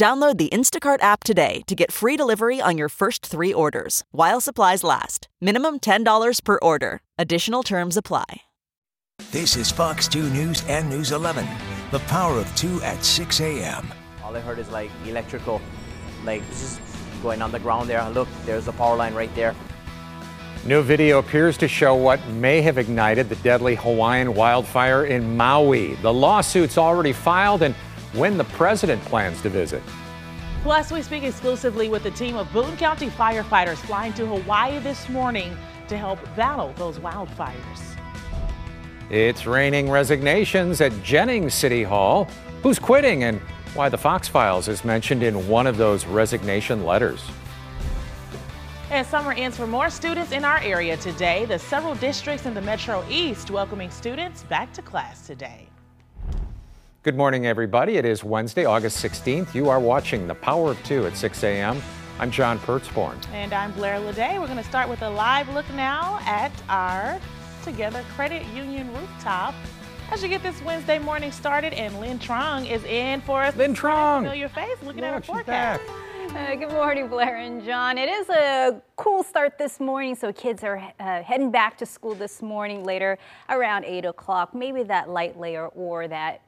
Download the Instacart app today to get free delivery on your first three orders while supplies last. Minimum $10 per order. Additional terms apply. This is Fox 2 News and News 11. The power of 2 at 6 a.m. All I heard is like electrical, like just going on the ground there. Look, there's the power line right there. New video appears to show what may have ignited the deadly Hawaiian wildfire in Maui. The lawsuit's already filed and when the president plans to visit. Plus, we speak exclusively with a team of Boone County firefighters flying to Hawaii this morning to help battle those wildfires. It's raining resignations at Jennings City Hall. Who's quitting and why the Fox Files is mentioned in one of those resignation letters. As summer ends for more students in our area today, the several districts in the Metro East welcoming students back to class today. Good morning, everybody. It is Wednesday, August 16th. You are watching The Power of Two at 6 a.m. I'm John Pertzborn. And I'm Blair Lede. We're going to start with a live look now at our Together Credit Union rooftop. As you get this Wednesday morning started, and Lynn Trong is in for us. Lynn Trong. Familiar face, looking Yeah, at our forecast. Uh, good morning, Blair and John. It is a cool start this morning, so kids are uh, heading back to school this morning later around 8 o'clock. Maybe that light layer or that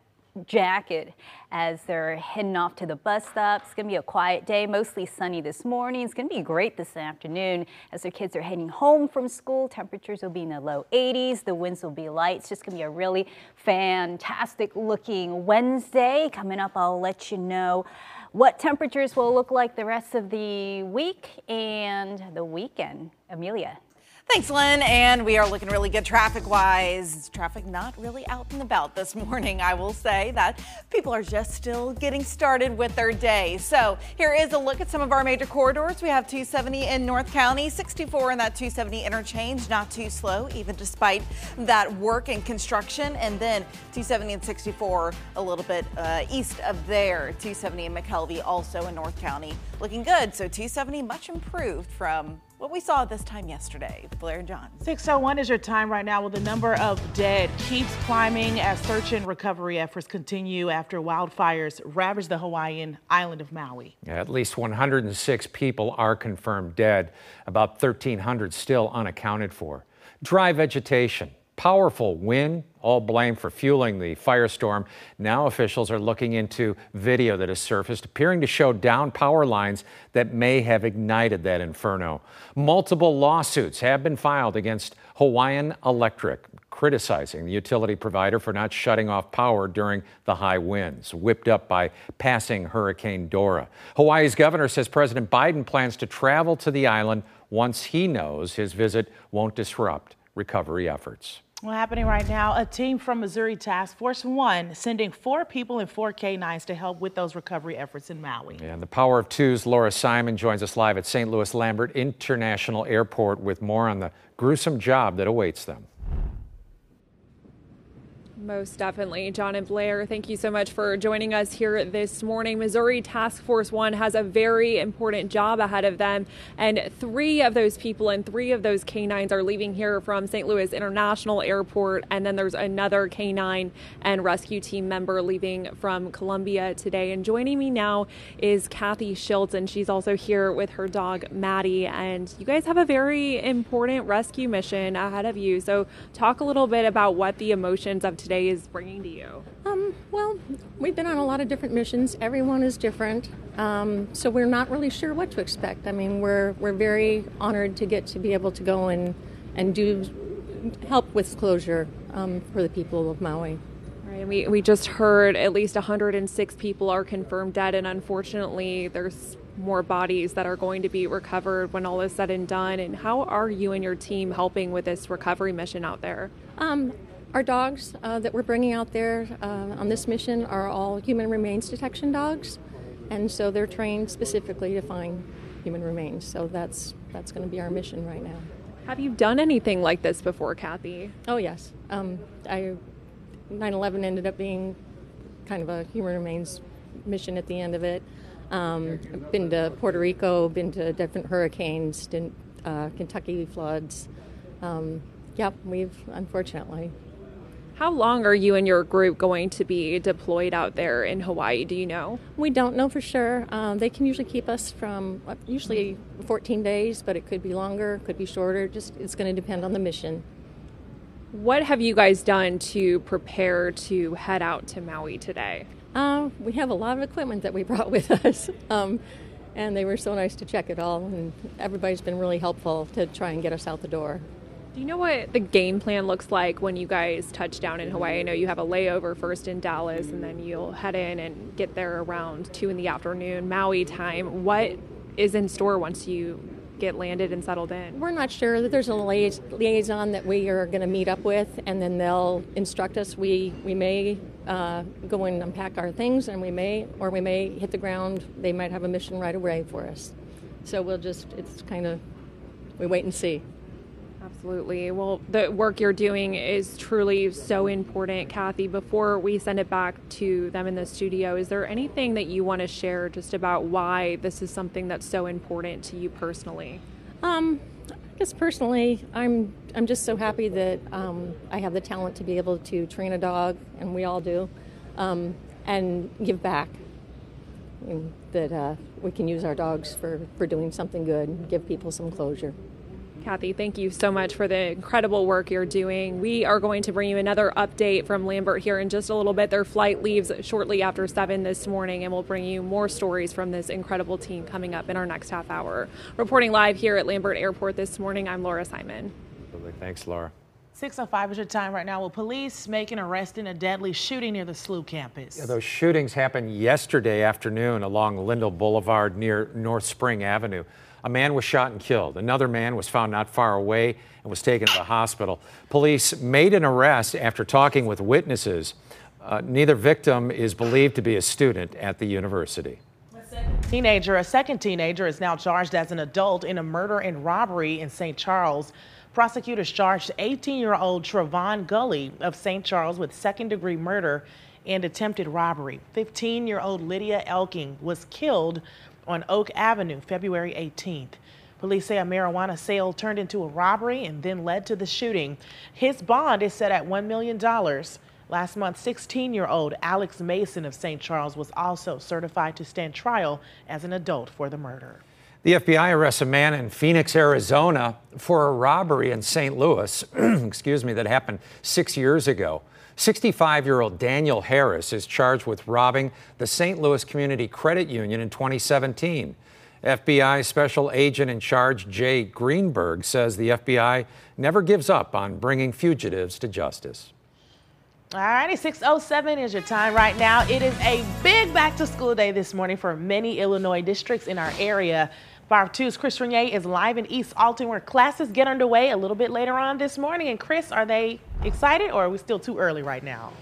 jacket as they're heading off to the bus stop. It's going to be a quiet day, mostly sunny this morning. It's going to be great this afternoon as their kids are heading home from school. Temperatures will be in the low 80s. The winds will be light. It's just going to be a really fantastic looking Wednesday. Coming up, I'll let you know what temperatures will look like the rest of the week and the weekend. Amelia. Thanks, Lynn. And we are looking really good traffic wise. Traffic not really out and about this morning, I will say that people are just still getting started with their day. So here is a look at some of our major corridors. We have 270 in North County, 64 in that 270 interchange, not too slow, even despite that work and construction. And then 270 and 64 a little bit uh, east of there. 270 in McKelvey, also in North County, looking good. So 270 much improved from what we saw this time yesterday. Blair and John. 601 is your time right now with the number of dead keeps climbing as search and recovery efforts continue after wildfires ravaged the Hawaiian island of Maui. At least 106 people are confirmed dead, about 1,300 still unaccounted for. Dry vegetation, powerful wind, all blame for fueling the firestorm. Now officials are looking into video that has surfaced, appearing to show down power lines that may have ignited that inferno. Multiple lawsuits have been filed against Hawaiian Electric, criticizing the utility provider for not shutting off power during the high winds, whipped up by passing Hurricane Dora. Hawaii's governor says President Biden plans to travel to the island once he knows his visit won't disrupt recovery efforts. Well, happening right now, a team from Missouri Task Force One sending four people and four K9s to help with those recovery efforts in Maui. And the Power of Two's Laura Simon joins us live at St. Louis Lambert International Airport with more on the gruesome job that awaits them. Most definitely. John and Blair, thank you so much for joining us here this morning. Missouri Task Force One has a very important job ahead of them, and three of those people and three of those canines are leaving here from St. Louis International Airport, and then there's another canine and rescue team member leaving from Columbia today. And joining me now is Kathy Schiltz, and she's also here with her dog Maddie. And you guys have a very important rescue mission ahead of you. So, talk a little bit about what the emotions of today is bringing to you. Um, well, we've been on a lot of different missions. Everyone is different, um, so we're not really sure what to expect. I mean, we're we're very honored to get to be able to go and and do help with closure um, for the people of Maui. Right, we, we just heard at least 106 people are confirmed dead, and unfortunately, there's more bodies that are going to be recovered when all is said and done. And how are you and your team helping with this recovery mission out there? Um, our dogs uh, that we're bringing out there uh, on this mission are all human remains detection dogs, and so they're trained specifically to find human remains. So that's that's going to be our mission right now. Have you done anything like this before, Kathy? Oh yes, um, I 9/11 ended up being kind of a human remains mission at the end of it. Um, been to Puerto Rico, been to different hurricanes, did, uh, Kentucky floods. Um, yep, we've unfortunately. How long are you and your group going to be deployed out there in Hawaii? Do you know? We don't know for sure. Um, they can usually keep us from uh, usually 14 days, but it could be longer, could be shorter. Just it's going to depend on the mission. What have you guys done to prepare to head out to Maui today? Uh, we have a lot of equipment that we brought with us, um, and they were so nice to check it all. And everybody's been really helpful to try and get us out the door. Do you know what the game plan looks like when you guys touch down in Hawaii? I know you have a layover first in Dallas, and then you'll head in and get there around two in the afternoon Maui time. What is in store once you get landed and settled in? We're not sure that there's a liaison that we are going to meet up with, and then they'll instruct us. We we may uh, go and unpack our things, and we may or we may hit the ground. They might have a mission right away for us. So we'll just it's kind of we wait and see. Absolutely. Well, the work you're doing is truly so important, Kathy. Before we send it back to them in the studio, is there anything that you want to share just about why this is something that's so important to you personally? Um, I guess personally, I'm I'm just so happy that um, I have the talent to be able to train a dog, and we all do, um, and give back. That uh, we can use our dogs for, for doing something good, and give people some closure. Kathy, thank you so much for the incredible work you're doing. We are going to bring you another update from Lambert here in just a little bit. Their flight leaves shortly after 7 this morning, and we'll bring you more stories from this incredible team coming up in our next half hour. Reporting live here at Lambert Airport this morning, I'm Laura Simon. Thanks, Laura. 6.05 is your time right now. Will police make an arrest in a deadly shooting near the SLU campus? Yeah, those shootings happened yesterday afternoon along Lindell Boulevard near North Spring Avenue. A man was shot and killed. Another man was found not far away and was taken to the hospital. Police made an arrest after talking with witnesses. Uh, neither victim is believed to be a student at the university. Teenager, a second teenager, is now charged as an adult in a murder and robbery in St. Charles. Prosecutors charged 18-year-old Trevon Gully of St. Charles with second-degree murder and attempted robbery. 15-year-old Lydia Elking was killed on Oak Avenue February 18th. Police say a marijuana sale turned into a robbery and then led to the shooting. His bond is set at $1 million. Last month, 16 year old Alex Mason of St. Charles was also certified to stand trial as an adult for the murder. The FBI arrests a man in Phoenix, Arizona for a robbery in St. Louis, excuse me, that happened six years ago. 65 year old Daniel Harris is charged with robbing the St. Louis Community Credit Union in 2017. FBI Special Agent in Charge Jay Greenberg says the FBI never gives up on bringing fugitives to justice. All righty, 607 is your time right now. It is a big back to school day this morning for many Illinois districts in our area. 5-2's Chris Regnier is live in East Alton where classes get underway a little bit later on this morning. And Chris, are they excited or are we still too early right now?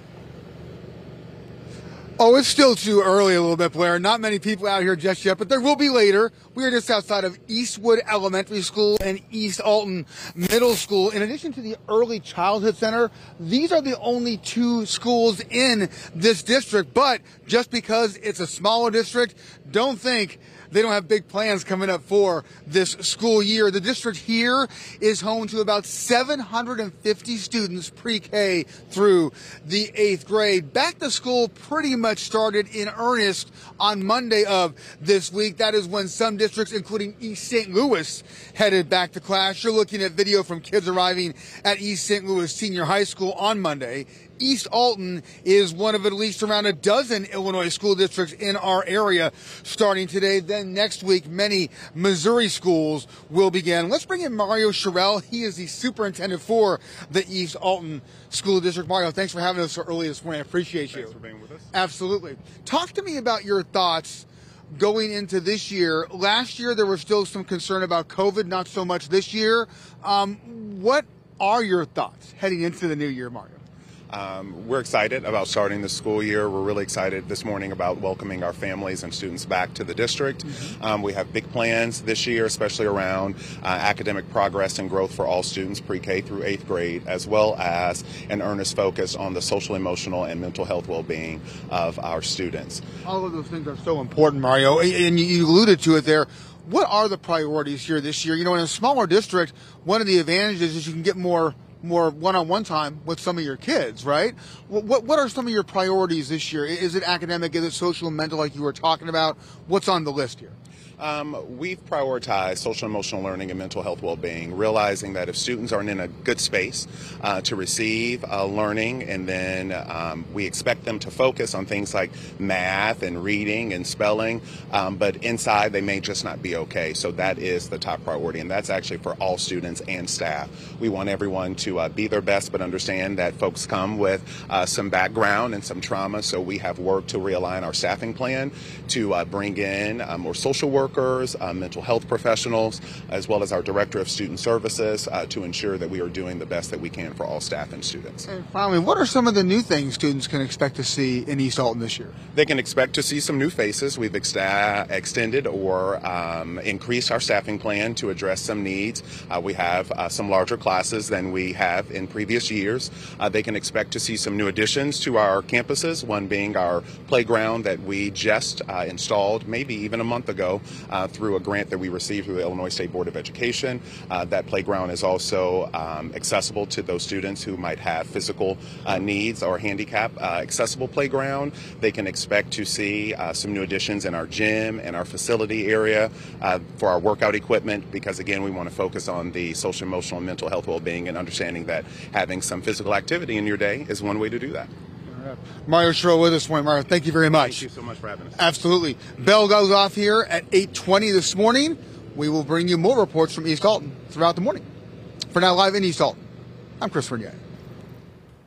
Oh, it's still too early a little bit, Blair. Not many people out here just yet, but there will be later. We are just outside of Eastwood Elementary School and East Alton Middle School. In addition to the Early Childhood Center, these are the only two schools in this district. But just because it's a smaller district, don't think they don't have big plans coming up for this school year. The district here is home to about 750 students pre-K through the eighth grade. Back to school pretty much started in earnest on Monday of this week. That is when some districts, including East St. Louis, headed back to class. You're looking at video from kids arriving at East St. Louis Senior High School on Monday. East Alton is one of at least around a dozen Illinois school districts in our area starting today. Then next week, many Missouri schools will begin. Let's bring in Mario Sherrill. He is the superintendent for the East Alton School District. Mario, thanks for having us so early this morning. I appreciate you. Thanks for being with us. Absolutely. Talk to me about your thoughts going into this year. Last year, there was still some concern about COVID, not so much this year. Um, what are your thoughts heading into the new year, Mario? Um, we're excited about starting the school year. We're really excited this morning about welcoming our families and students back to the district. Mm-hmm. Um, we have big plans this year, especially around uh, academic progress and growth for all students pre K through eighth grade, as well as an earnest focus on the social, emotional, and mental health well being of our students. All of those things are so important, Mario, and you alluded to it there what are the priorities here this year? You know, in a smaller district, one of the advantages is you can get more more one-on-one time with some of your kids, right? What, what, what are some of your priorities this year? Is it academic? Is it social and mental, like you were talking about? What's on the list here? Um, we've prioritized social emotional learning and mental health well-being, realizing that if students aren't in a good space uh, to receive uh, learning, and then um, we expect them to focus on things like math and reading and spelling, um, but inside they may just not be okay. So that is the top priority, and that's actually for all students and staff. We want everyone to uh, be their best, but understand that folks come with uh, some background and some trauma. So we have worked to realign our staffing plan to uh, bring in uh, more social work workers, uh, mental health professionals, as well as our Director of Student Services uh, to ensure that we are doing the best that we can for all staff and students. And finally, what are some of the new things students can expect to see in East Alton this year? They can expect to see some new faces. We've extended or um, increased our staffing plan to address some needs. Uh, we have uh, some larger classes than we have in previous years. Uh, they can expect to see some new additions to our campuses, one being our playground that we just uh, installed maybe even a month ago uh, through a grant that we received through the Illinois State Board of Education. Uh, that playground is also um, accessible to those students who might have physical uh, needs or handicap. Uh, accessible playground. They can expect to see uh, some new additions in our gym and our facility area for our workout equipment because, again, we want to focus on the social, emotional, and mental health well being and understanding that having some physical activity in your day is one way to do that. Mario Sherrill with us morning. Mario, thank you very much. Thank you so much for having us. Absolutely. Bell goes off here at 8.20 this morning. We will bring you more reports from East Alton throughout the morning. For now, live in East Alton, I'm Chris Regnier.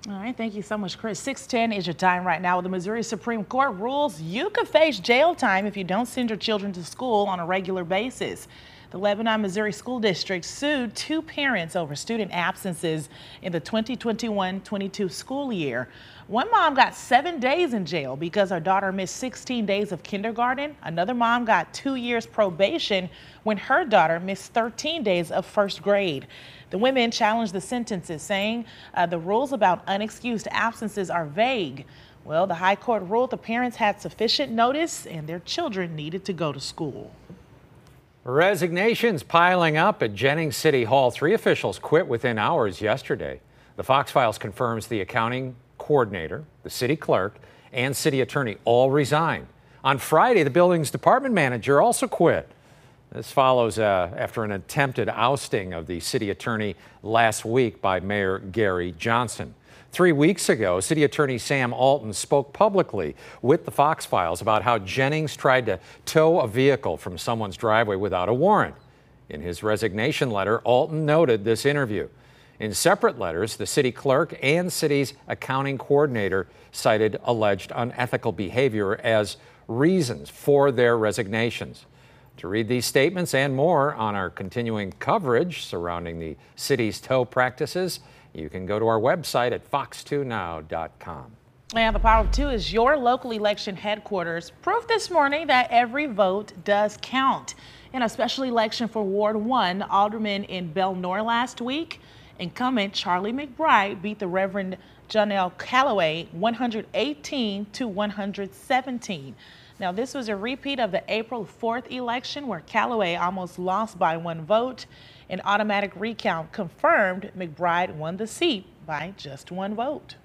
All right, thank you so much, Chris. 610 is your time right now. With The Missouri Supreme Court rules you could face jail time if you don't send your children to school on a regular basis. The Lebanon, Missouri School District sued two parents over student absences in the 2021-22 school year. One mom got seven days in jail because her daughter missed 16 days of kindergarten. Another mom got two years probation when her daughter missed 13 days of first grade. The women challenged the sentences, saying uh, the rules about unexcused absences are vague. Well, the High Court ruled the parents had sufficient notice and their children needed to go to school. Resignations piling up at Jennings City Hall. Three officials quit within hours yesterday. The Fox Files confirms the accounting coordinator, the city clerk, and city attorney all resigned. On Friday, the building's department manager also quit. This follows uh, after an attempted ousting of the city attorney last week by Mayor Gary Johnson. Three weeks ago, City Attorney Sam Alton spoke publicly with the Fox Files about how Jennings tried to tow a vehicle from someone's driveway without a warrant. In his resignation letter, Alton noted this interview. In separate letters, the city clerk and city's accounting coordinator cited alleged unethical behavior as reasons for their resignations. To read these statements and more on our continuing coverage surrounding the city's tow practices, you can go to our website at fox2now.com. And the Power of Two is your local election headquarters. Proof this morning that every vote does count. In a special election for Ward 1, Alderman in Bel-Nor last week, incumbent Charlie McBride beat the Reverend Janelle Calloway 118 to 117. Now, this was a repeat of the April 4th election where Calloway almost lost by one vote. An automatic recount confirmed McBride won the seat by just one vote.